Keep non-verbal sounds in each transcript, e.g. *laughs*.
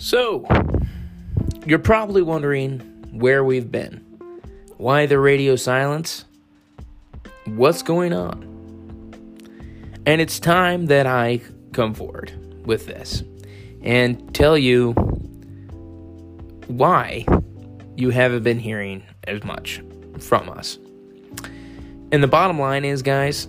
So, you're probably wondering where we've been. Why the radio silence? What's going on? And it's time that I come forward with this and tell you why you haven't been hearing as much from us. And the bottom line is, guys,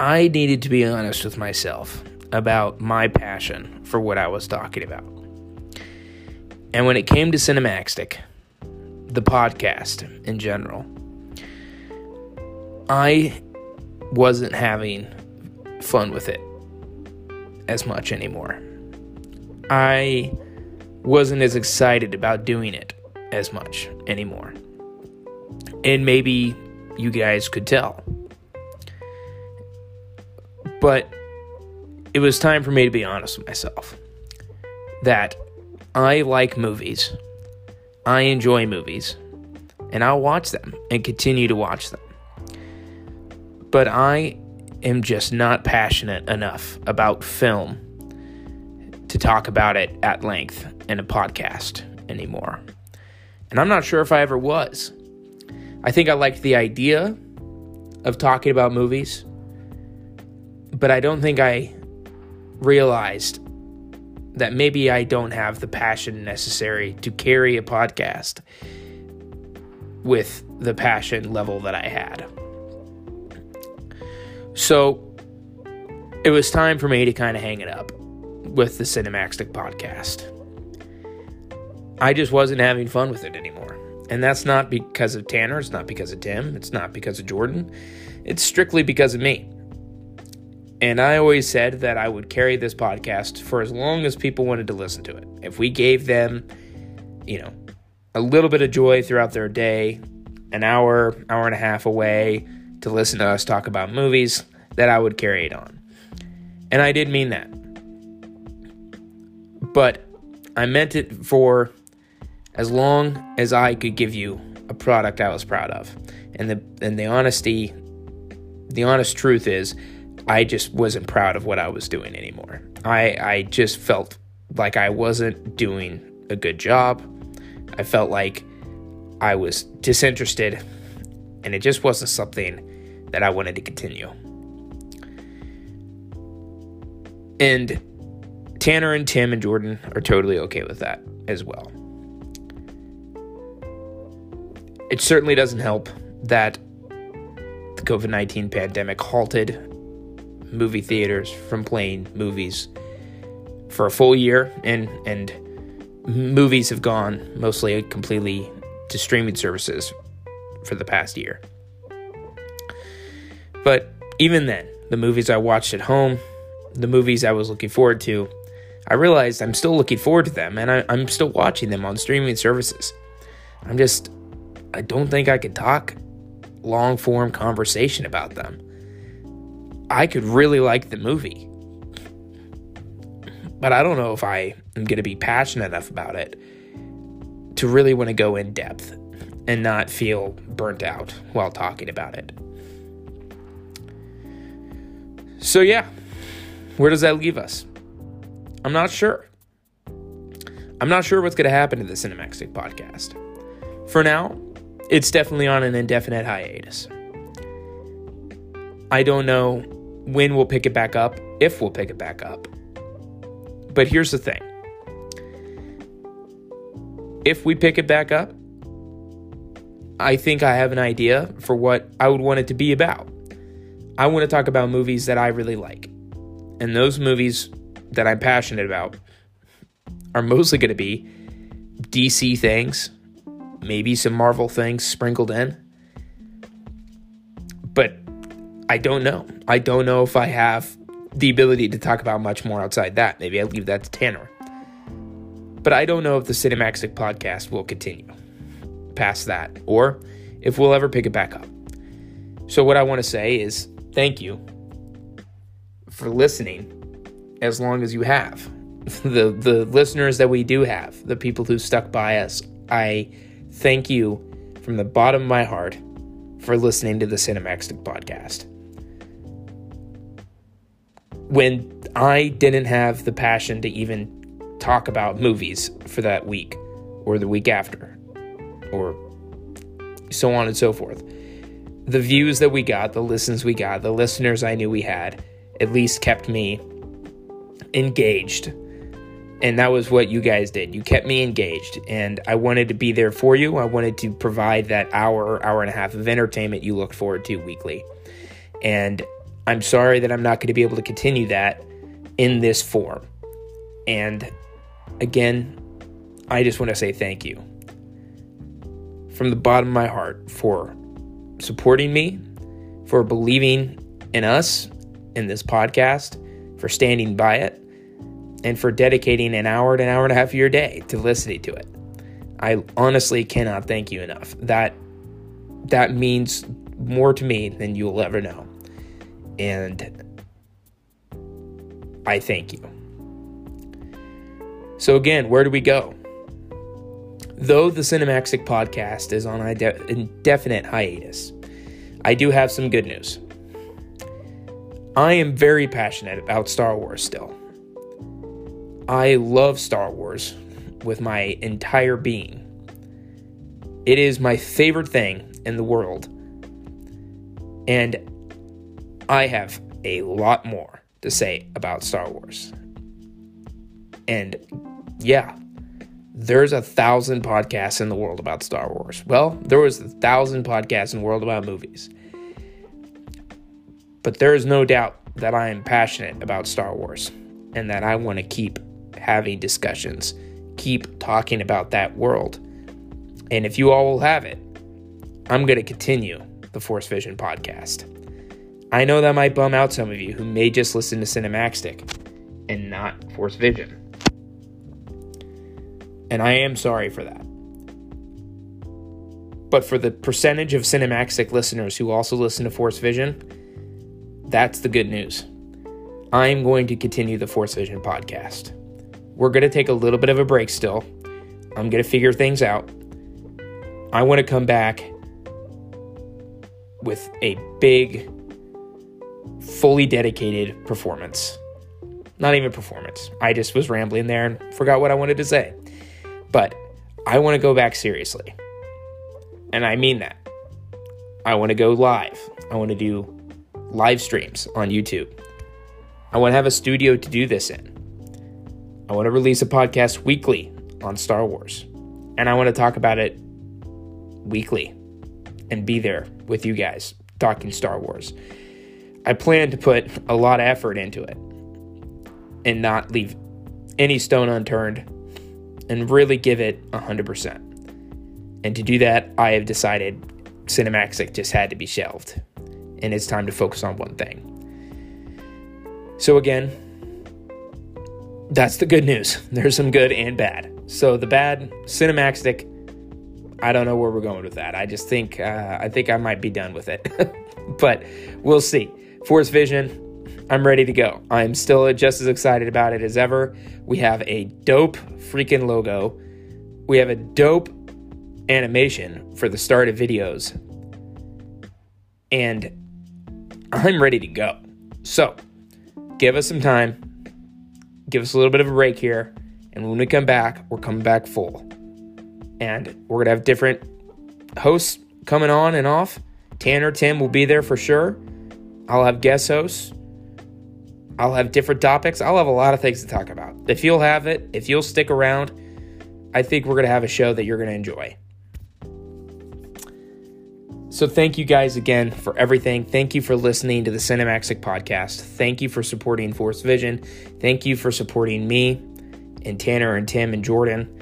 I needed to be honest with myself about my passion for what I was talking about. And when it came to Cinemaxtic, the podcast in general, I wasn't having fun with it as much anymore. I wasn't as excited about doing it as much anymore. And maybe you guys could tell. But it was time for me to be honest with myself that I like movies, I enjoy movies, and I'll watch them and continue to watch them. But I am just not passionate enough about film to talk about it at length in a podcast anymore. And I'm not sure if I ever was. I think I liked the idea of talking about movies, but I don't think I realized that maybe I don't have the passion necessary to carry a podcast with the passion level that I had. So it was time for me to kind of hang it up with the Cinemaxtic podcast. I just wasn't having fun with it anymore. And that's not because of Tanner, it's not because of Tim, it's not because of Jordan. It's strictly because of me. And I always said that I would carry this podcast for as long as people wanted to listen to it. If we gave them, you know, a little bit of joy throughout their day, an hour, hour and a half away to listen to us talk about movies, that I would carry it on. And I did mean that. But I meant it for as long as I could give you a product I was proud of. And the and the honesty the honest truth is I just wasn't proud of what I was doing anymore. I, I just felt like I wasn't doing a good job. I felt like I was disinterested, and it just wasn't something that I wanted to continue. And Tanner and Tim and Jordan are totally okay with that as well. It certainly doesn't help that the COVID 19 pandemic halted movie theaters from playing movies for a full year and and movies have gone mostly completely to streaming services for the past year. But even then, the movies I watched at home, the movies I was looking forward to, I realized I'm still looking forward to them and I, am still watching them on streaming services. I'm just, I don't think I could talk long form conversation about them. I could really like the movie. But I don't know if I am going to be passionate enough about it to really want to go in depth and not feel burnt out while talking about it. So, yeah, where does that leave us? I'm not sure. I'm not sure what's going to happen to the Cinemaxtic podcast. For now, it's definitely on an indefinite hiatus. I don't know when we'll pick it back up, if we'll pick it back up. But here's the thing if we pick it back up, I think I have an idea for what I would want it to be about. I want to talk about movies that I really like. And those movies that I'm passionate about are mostly going to be DC things, maybe some Marvel things sprinkled in. But I don't know. I don't know if I have the ability to talk about much more outside that. Maybe I leave that to Tanner. But I don't know if the Cinemaxtic podcast will continue past that or if we'll ever pick it back up. So, what I want to say is thank you for listening as long as you have. *laughs* The, the listeners that we do have, the people who stuck by us, I thank you from the bottom of my heart for listening to the Cinemaxtic podcast. When I didn't have the passion to even talk about movies for that week or the week after or so on and so forth. The views that we got, the listens we got, the listeners I knew we had at least kept me engaged. And that was what you guys did. You kept me engaged, and I wanted to be there for you. I wanted to provide that hour, hour and a half of entertainment you looked forward to weekly. And I'm sorry that I'm not going to be able to continue that in this form. And again, I just want to say thank you from the bottom of my heart for supporting me, for believing in us, in this podcast, for standing by it, and for dedicating an hour to an hour and a half of your day to listening to it. I honestly cannot thank you enough. That that means more to me than you'll ever know. And I thank you. So again, where do we go? Though the Cinemaxtic podcast is on indefinite hiatus, I do have some good news. I am very passionate about Star Wars still. I love Star Wars with my entire being. It is my favorite thing in the world. And I have a lot more to say about Star Wars. And yeah, there's a thousand podcasts in the world about Star Wars. Well, there was a thousand podcasts in the world about movies. But there is no doubt that I am passionate about Star Wars and that I want to keep having discussions, keep talking about that world. And if you all will have it, I'm going to continue the Force Vision podcast. I know that might bum out some of you who may just listen to Cinemaxtic and not Force Vision. And I am sorry for that. But for the percentage of Cinemaxtic listeners who also listen to Force Vision, that's the good news. I'm going to continue the Force Vision podcast. We're going to take a little bit of a break still. I'm going to figure things out. I want to come back with a big, fully dedicated performance. Not even performance. I just was rambling there and forgot what I wanted to say. But I want to go back seriously. And I mean that. I want to go live. I want to do live streams on YouTube. I want to have a studio to do this in. I want to release a podcast weekly on Star Wars. And I want to talk about it weekly and be there with you guys talking Star Wars. I plan to put a lot of effort into it and not leave any stone unturned and really give it 100%. And to do that, I have decided Cinemaxtic just had to be shelved and it's time to focus on one thing. So, again, that's the good news. *laughs* There's some good and bad. So, the bad, Cinemaxtic, I don't know where we're going with that. I just think uh, I think I might be done with it, *laughs* but we'll see. Force Vision, I'm ready to go. I'm still just as excited about it as ever. We have a dope freaking logo. We have a dope animation for the start of videos. And I'm ready to go. So, give us some time. Give us a little bit of a break here. And when we come back, we're coming back full. And we're going to have different hosts coming on and off. Tanner, Tim will be there for sure. I'll have guest hosts. I'll have different topics. I'll have a lot of things to talk about. If you'll have it, if you'll stick around, I think we're going to have a show that you're going to enjoy. So, thank you guys again for everything. Thank you for listening to the Cinemaxtic podcast. Thank you for supporting Force Vision. Thank you for supporting me and Tanner and Tim and Jordan.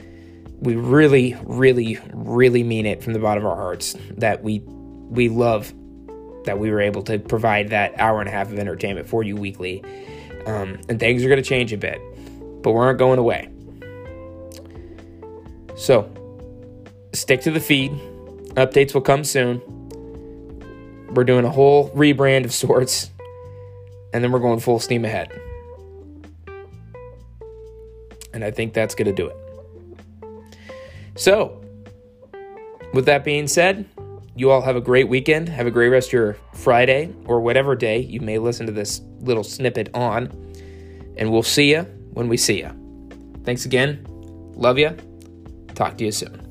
We really, really, really mean it from the bottom of our hearts that we we love that we were able to provide that hour and a half of entertainment for you weekly. Um, and things are going to change a bit, but we aren't going away. So, stick to the feed. Updates will come soon we're doing a whole rebrand of sorts, and then we're going full steam ahead. And I think that's going to do it. So, with that being said, you all have a great weekend. Have a great rest of your Friday or whatever day you may listen to this little snippet on. And we'll see you when we see you. Thanks again. Love you. Talk to you soon.